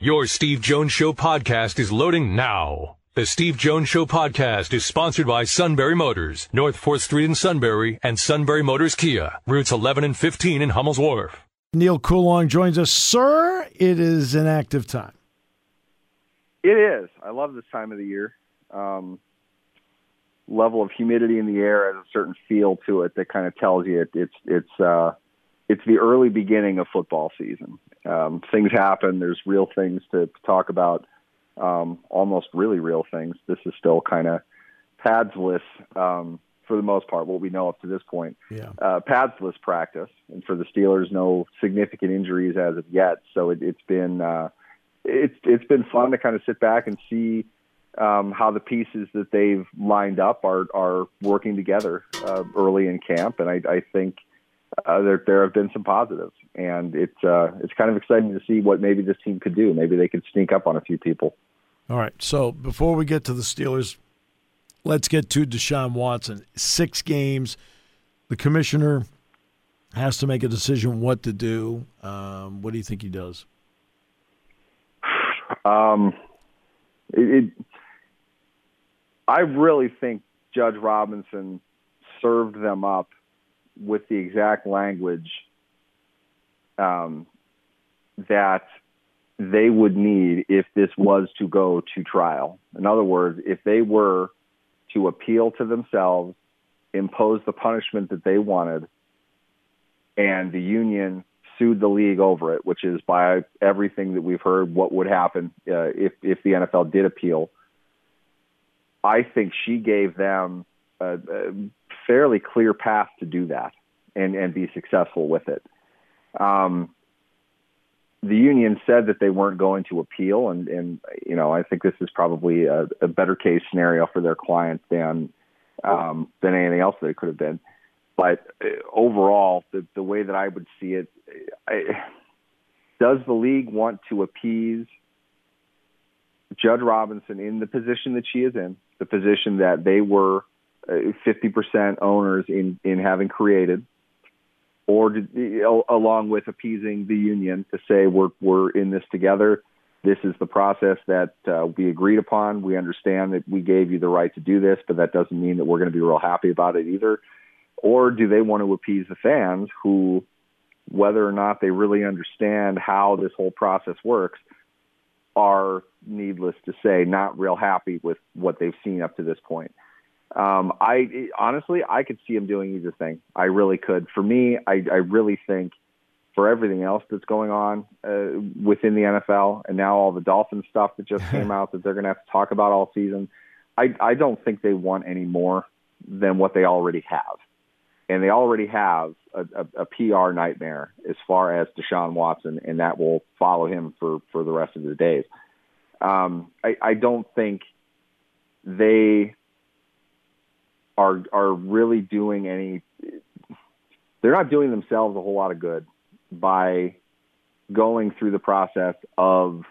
Your Steve Jones Show podcast is loading now. The Steve Jones Show podcast is sponsored by Sunbury Motors, North 4th Street in Sunbury, and Sunbury Motors Kia, routes 11 and 15 in Hummel's Wharf. Neil Coolong joins us. Sir, it is an active time. It is. I love this time of the year. Um, level of humidity in the air has a certain feel to it that kind of tells you it, it's it's uh, it's the early beginning of football season. Um, things happen. There's real things to talk about. Um, almost really real things. This is still kind of padsless um, for the most part. What we know up to this point, Yeah. uh, padsless practice, and for the Steelers, no significant injuries as of yet. So it, it's been uh, it's it's been fun to kind of sit back and see um, how the pieces that they've lined up are are working together uh, early in camp, and I, I think uh, there there have been some positives, and it's uh, it's kind of exciting to see what maybe this team could do. Maybe they could sneak up on a few people. All right. So before we get to the Steelers, let's get to Deshaun Watson. Six games. The commissioner has to make a decision what to do. Um, what do you think he does? Um, it, it, I really think Judge Robinson served them up with the exact language um, that they would need if this was to go to trial. In other words, if they were to appeal to themselves, impose the punishment that they wanted, and the union sued the league over it, which is by everything that we've heard what would happen uh, if if the NFL did appeal. I think she gave them a, a fairly clear path to do that and and be successful with it. Um, the union said that they weren't going to appeal, and and you know I think this is probably a, a better case scenario for their client than um, than anything else that it could have been. But uh, overall, the the way that I would see it, I, does the league want to appease Judge Robinson in the position that she is in, the position that they were 50% owners in in having created, or along with appeasing the union to say we're we're in this together. This is the process that uh, we agreed upon. We understand that we gave you the right to do this, but that doesn't mean that we're going to be real happy about it either. Or do they want to appease the fans who, whether or not they really understand how this whole process works, are needless to say not real happy with what they've seen up to this point. Um, I honestly, I could see him doing either thing. I really could. For me, I, I really think for everything else that's going on uh, within the NFL, and now all the Dolphin stuff that just came out that they're going to have to talk about all season, I, I don't think they want any more than what they already have, and they already have a, a, a PR nightmare as far as Deshaun Watson, and that will follow him for for the rest of his days. Um, I, I don't think they are are really doing any they're not doing themselves a whole lot of good by going through the process of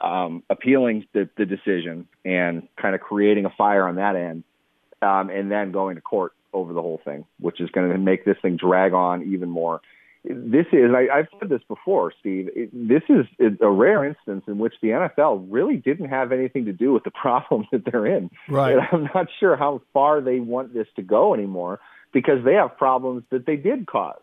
um, appealing the, the decision and kind of creating a fire on that end, um, and then going to court over the whole thing, which is going to make this thing drag on even more. This is, I, I've said this before, Steve. It, this is a rare instance in which the NFL really didn't have anything to do with the problems that they're in. Right. And I'm not sure how far they want this to go anymore because they have problems that they did cause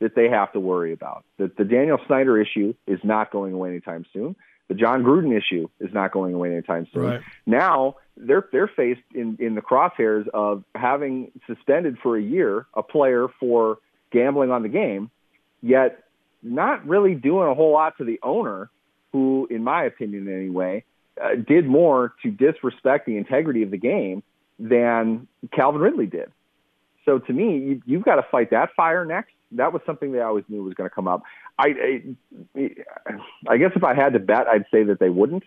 that they have to worry about. The, the Daniel Snyder issue is not going away anytime soon. The Jon Gruden issue is not going away anytime soon. Right. Now they're they're faced in, in the crosshairs of having suspended for a year a player for gambling on the game, yet not really doing a whole lot to the owner, who, in my opinion anyway, uh, did more to disrespect the integrity of the game than Calvin Ridley did. So to me, you, you've got to fight that fire next. That was something that I always knew was going to come up. I, I, I guess if I had to bet, I'd say that they wouldn't,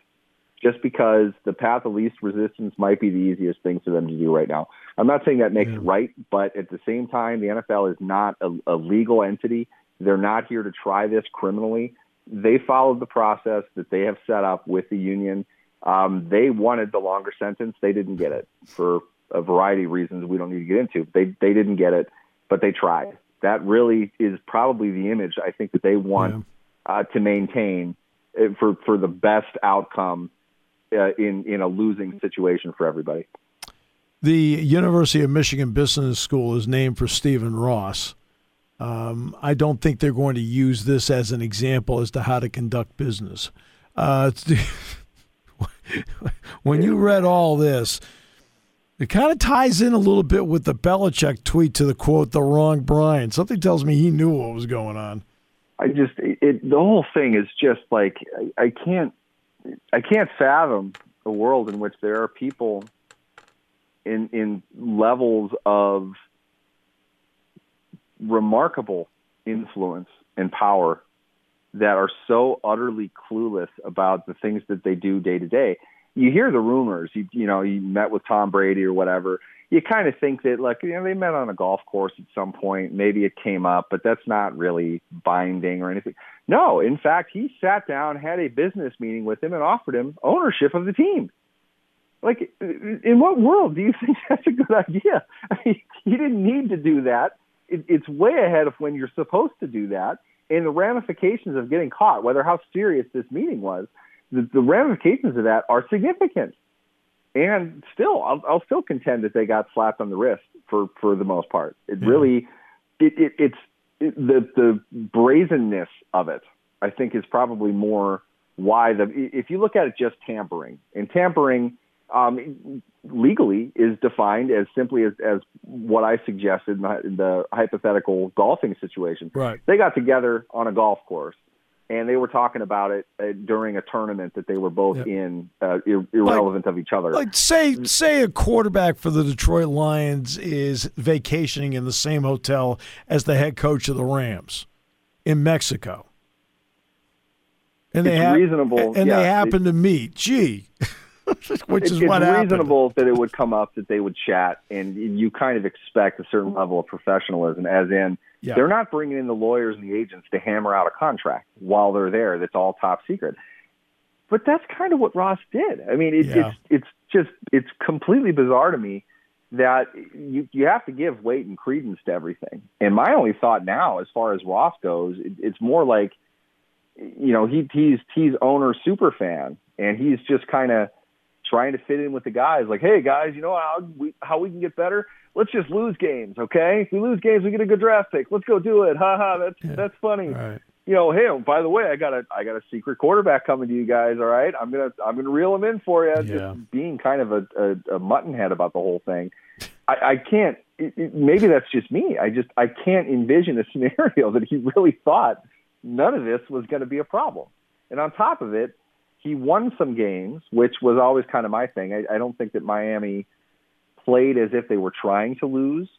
just because the path of least resistance might be the easiest thing for them to do right now. I'm not saying that makes Yeah. it right, but at the same time, the NFL is not a, a legal entity. They're not here to try this criminally. They followed the process that they have set up with the union. Um, they wanted the longer sentence. They didn't get it for a variety of reasons we don't need to get into. They they didn't get it, but they tried. That really is probably the image I think that they want uh, to maintain uh, for for the best outcome uh, in in a losing situation for everybody. The University of Michigan Business School is named for Stephen Ross. Um, I don't think they're going to use this as an example as to how to conduct business. Uh, when you read all this, it kind of ties in a little bit with the Belichick tweet to the quote, the wrong Brian. Something tells me he knew what was going on. I just, it, the whole thing is just like, I, I can't, I can't fathom a world in which there are people in, in levels of remarkable influence and power that are so utterly clueless about the things that they do day to day. You hear the rumors. You you know you met with Tom Brady or whatever. You kind of think that like you know they met on a golf course at some point. Maybe it came up, but that's not really binding or anything. No, in fact, he sat down, had a business meeting with him, and offered him ownership of the team. Like, in what world do you think that's a good idea? I mean, he didn't need to do that. It, it's way ahead of when you're supposed to do that and the ramifications of getting caught, whether how serious this meeting was, the, the ramifications of that are significant. And still, I'll, I'll still contend that they got slapped on the wrist for for the most part. It yeah. really, it, it it's it, the the brazenness of it. I think is probably more why the if you look at it just tampering and tampering um, legally is defined as simply as, as what I suggested in the, in the hypothetical golfing situation. Right. They got together on a golf course and they were talking about it uh, during a tournament that they were both yep. in, uh, ir- irrelevant like, of each other. Like say say a quarterback for the Detroit Lions is vacationing in the same hotel as the head coach of the Rams in Mexico, and it's they ha- reasonable, and yeah, they happen to meet. Gee. Which is it's what reasonable happened. that it would come up that they would chat, and you kind of expect a certain level of professionalism, as in yeah. they're not bringing in the lawyers and the agents to hammer out a contract while they're there. That's all top secret. But that's kind of what Ross did. I mean, it, yeah. it's it's just it's completely bizarre to me that you you have to give weight and credence to everything. And my only thought now, as far as Ross goes, it, it's more like, you know, he he's he's owner super fan, and he's just kind of trying to fit in with the guys. Like, hey guys, you know how we how we can get better? Let's just lose games, okay? If we lose games, we get a good draft pick. Let's go do it. Ha ha. That's yeah. that's funny. Right. You know, hey, by the way, I got a I got a secret quarterback coming to you guys. All right, I'm gonna I'm gonna reel him in for you. Yeah. Just being kind of a, a, a mutton head about the whole thing. I, I can't. It, it, maybe that's just me. I just I can't envision a scenario that he really thought none of this was going to be a problem. And on top of it, he won some games, which was always kind of my thing. I, I don't think that Miami played as if they were trying to lose.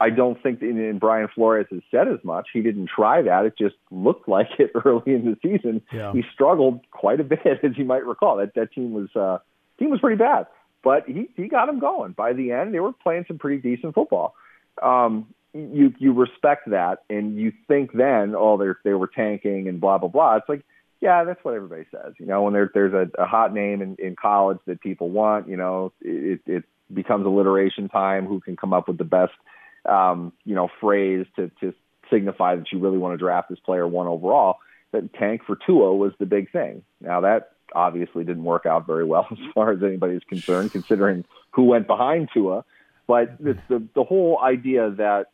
I don't think, that, and Brian Flores has said as much. He didn't try that. It just looked like it early in the season. Yeah. He struggled quite a bit, as you might recall. That that team was uh, team was pretty bad, but he he got them going. By the end, they were playing some pretty decent football. Um, you you respect that, and you think then, oh, they they were tanking and blah blah blah. It's like yeah, that's what everybody says. You know, when there, there's a, a hot name in, in college that people want, you know, it, it becomes alliteration time. Who can come up with the best, um, you know, phrase to, to signify that you really want to draft this player one overall? That tank for Tua was the big thing. Now that obviously didn't work out very well as far as anybody is concerned, considering who went behind Tua. But the, the, the whole idea that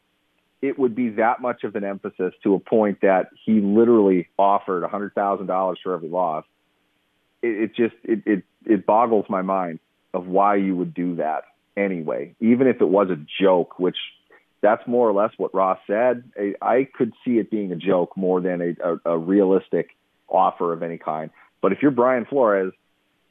it would be that much of an emphasis to a point that he literally offered a hundred thousand dollars for every loss. It, it just it, it it boggles my mind of why you would do that anyway, even if it was a joke, which that's more or less what Ross said. I, I could see it being a joke more than a, a, a realistic offer of any kind. But if you're Brian Flores,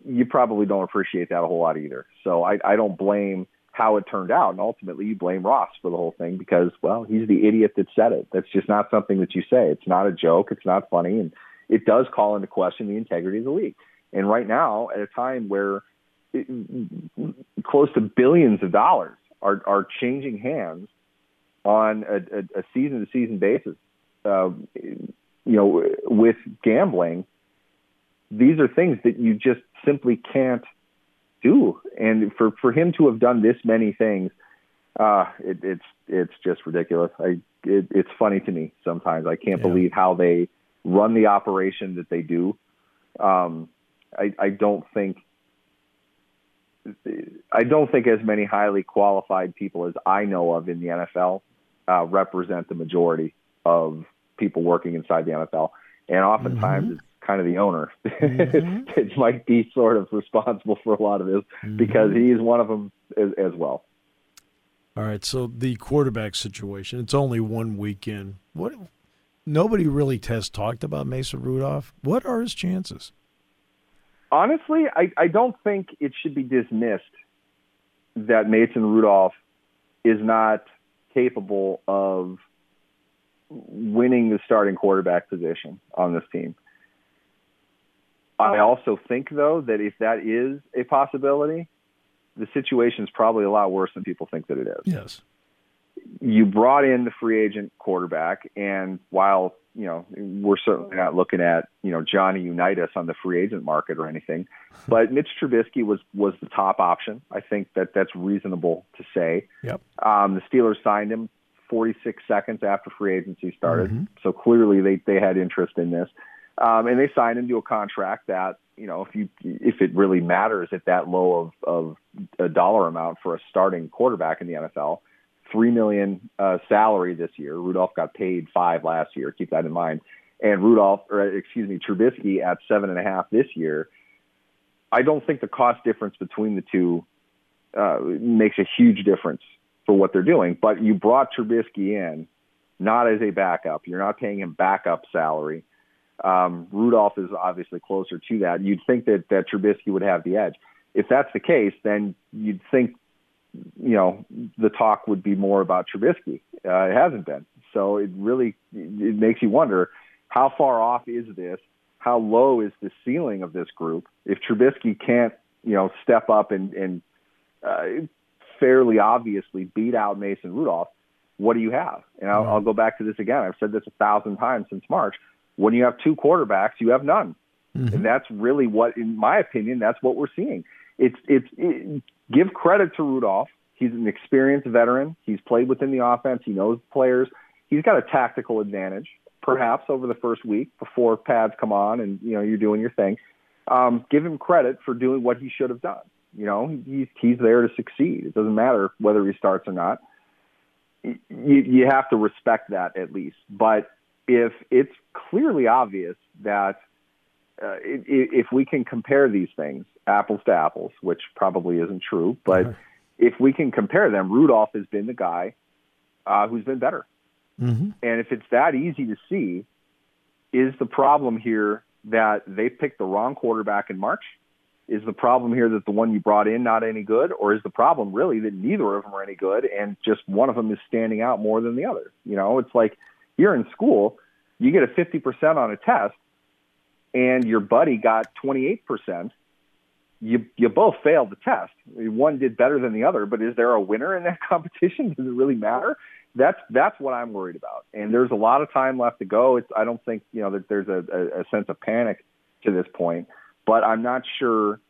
you probably don't appreciate that a whole lot either. So I, I don't blame how it turned out. And ultimately, you blame Ross for the whole thing because, well, he's the idiot that said it. That's just not something that you say. It's not a joke. It's not funny. And it does call into question the integrity of the league. And right now, at a time where it, close to billions of dollars are, are changing hands on a, season to season basis, uh, you know, with gambling, these are things that you just simply can't – do. And for for him to have done this many things, uh, it, it's it's just ridiculous. I it, it's funny to me sometimes. I can't yeah. believe how they run the operation that they do. Um, I, I don't think I don't think as many highly qualified people as I know of in the NFL uh, represent the majority of people working inside the NFL, and oftentimes mm-hmm. it's kind of the owner mm-hmm. that might be sort of responsible for a lot of this mm-hmm. because he's one of them as, as, well. All right, so the quarterback situation. It's only one weekend. What? Nobody really has talked about Mason Rudolph. What are his chances? honestly, I, I don't think it should be dismissed that Mason Rudolph is not capable of winning the starting quarterback position on this team. I also think, though, that if that is a possibility, the situation is probably a lot worse than people think that it is. Yes. You brought in the free agent quarterback, and while you know, we're certainly not looking at, you know, Johnny Unitas on the free agent market or anything. But Mitch Trubisky was was the top option. I think that that's reasonable to say. Yep. Um, the Steelers signed him 46 seconds after free agency started, mm-hmm. so clearly they they had interest in this, um, and they signed into a contract that you know if you if it really matters at that low of of a dollar amount for a starting quarterback in the NFL three million uh, salary this year. Rudolph got paid five last year. Keep that in mind. And Rudolph, or excuse me, Trubisky at seven and a half this year. I don't think the cost difference between the two uh, makes a huge difference for what they're doing. But you brought Trubisky in not as a backup. You're not paying him backup salary. Um, Rudolph is obviously closer to that. You'd think that that Trubisky would have the edge. If that's the case, then you'd think you know, the talk would be more about Trubisky. Uh, it hasn't been. So it really it makes you wonder how far off is this? How low is the ceiling of this group? If Trubisky can't, you know, step up and, and uh, fairly obviously beat out Mason Rudolph, what do you have? And I'll, I'll go back to this again. I've said this a thousand times since March. When you have two quarterbacks, you have none. Mm-hmm. And that's really what, in my opinion, that's what we're seeing. It's it's it, give credit to Rudolph. He's an experienced veteran. He's played within the offense. He knows the players. He's got a tactical advantage, perhaps over the first week before pads come on and you know you're doing your thing. Um, give him credit for doing what he should have done. You know, he's he's there to succeed. It doesn't matter whether he starts or not. You you have to respect that at least. But if it's clearly obvious that uh, if we can compare these things, apples to apples, which probably isn't true, but uh-huh. if we can compare them, Rudolph has been the guy uh, who's been better. Mm-hmm. And if it's that easy to see, is the problem here that they picked the wrong quarterback in March? Is the problem here that the one you brought in not any good, or is the problem really that neither of them are any good and just one of them is standing out more than the other? You know, it's like you're in school, you get a 50% on a test, and your buddy got 28%, you you both failed the test. One did better than the other, but is there a winner in that competition? Does it really matter? That's that's what I'm worried about. And there's a lot of time left to go. It's I don't think you know that there's a, a, a sense of panic to this point, but I'm not sure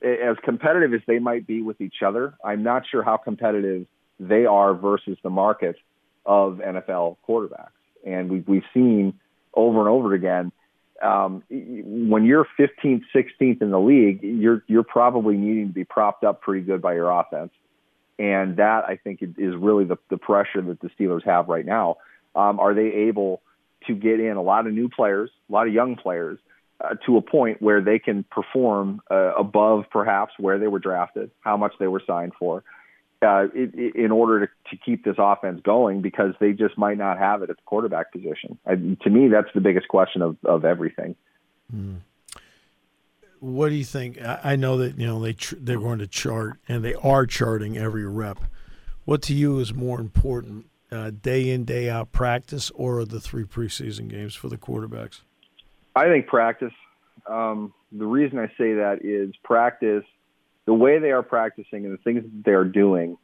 as competitive as they might be with each other. I'm not sure how competitive they are versus the market of NFL quarterbacks. And we've we've seen over and over again um, when you're 15th, 16th in the league, you're you're probably needing to be propped up pretty good by your offense, and that I think is really the the pressure that the Steelers have right now. Um, are they able to get in a lot of new players, a lot of young players, uh, to a point where they can perform uh, above perhaps where they were drafted, how much they were signed for? Uh, in order to, to keep this offense going because they just might not have it at the quarterback position. I, to me, that's the biggest question of, of everything. Hmm. What do you think? I know that you know they tr- they're going to chart and they are charting every rep. What to you is more important, uh, day in day out practice or the three preseason games for the quarterbacks? I think practice. Um, the reason I say that is practice the way they are practicing and the things that they're doing,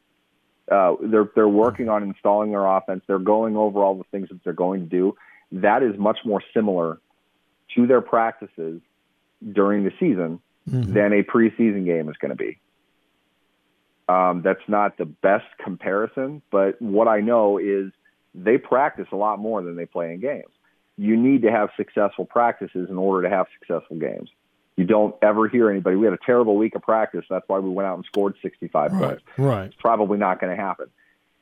uh, they're they're working on installing their offense. They're going over all the things that they're going to do. That is much more similar to their practices during the season mm-hmm. than a preseason game is going to be. Um, that's not the best comparison, but what I know is they practice a lot more than they play in games. you need to have successful practices in order to have successful games. You don't ever hear anybody. We had a terrible week of practice. That's why we went out and scored 65 right, points. Right. It's probably not going to happen.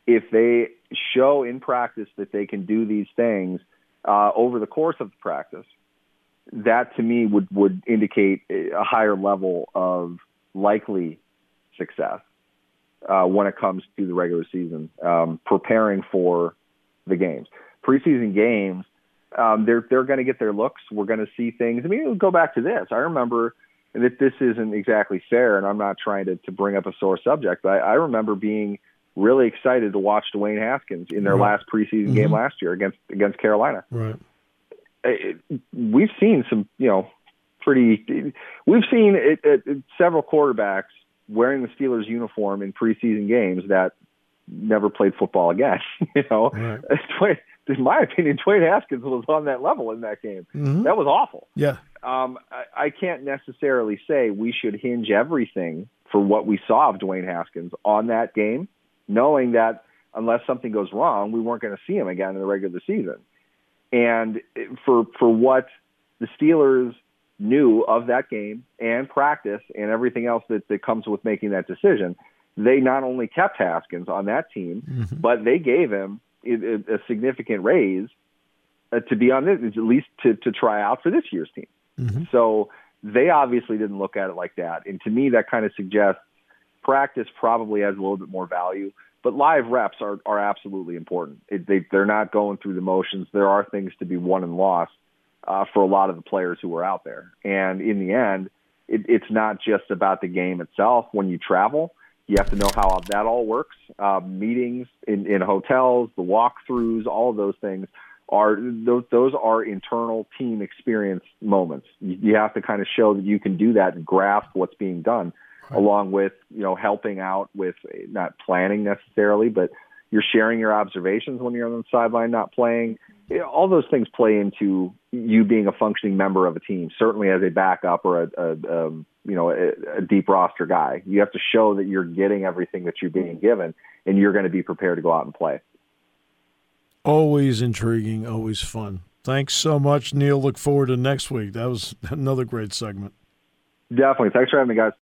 If they show in practice that they can do these things uh, over the course of the practice, that to me would would indicate a higher level of likely success uh, when it comes to the regular season, um, preparing for the games. Preseason games, um, they're they're going to get their looks. We're going to see things. I mean, we'll go back to this. I remember that this isn't exactly fair, and I'm not trying to, to bring up a sore subject, but I, I remember being really excited to watch Dwayne Haskins in their right. last preseason mm-hmm. game last year against against Carolina. Right. It, we've seen some, you know, pretty. We've seen it, it, several quarterbacks wearing the Steelers uniform in preseason games that never played football again. you know, right. in my opinion, Dwayne Haskins was on that level in that game. Mm-hmm. That was awful. Yeah. Um, I, I can't necessarily say we should hinge everything for what we saw of Dwayne Haskins on that game, knowing that unless something goes wrong, we weren't going to see him again in the regular season. And for for what the Steelers knew of that game and practice and everything else that, that comes with making that decision, they not only kept Haskins on that team, mm-hmm. but they gave him a, a significant raise uh, to be on this, at least to, to try out for this year's team. Mm-hmm. So they obviously didn't look at it like that. And to me, that kind of suggests practice probably has a little bit more value. But live reps are, are absolutely important. It, they, they're not going through the motions. There are things to be won and lost uh, for a lot of the players who are out there. And in the end, it, it's not just about the game itself. When you travel, you have to know how that all works. Uh, meetings in, in hotels, the walkthroughs, all of those things are those, those are internal team experience moments. You, you have to kind of show that you can do that and grasp what's being done, right. along with you know helping out with not planning necessarily, but you're sharing your observations when you're on the sideline not playing. All those things play into you being a functioning member of a team. Certainly as a backup or a, a, a you know a, a deep roster guy, you have to show that you're getting everything that you're being given, and you're going to be prepared to go out and play. Always intriguing, always fun. Thanks so much, Neil. Look forward to next week. That was another great segment. Definitely. Thanks for having me, guys.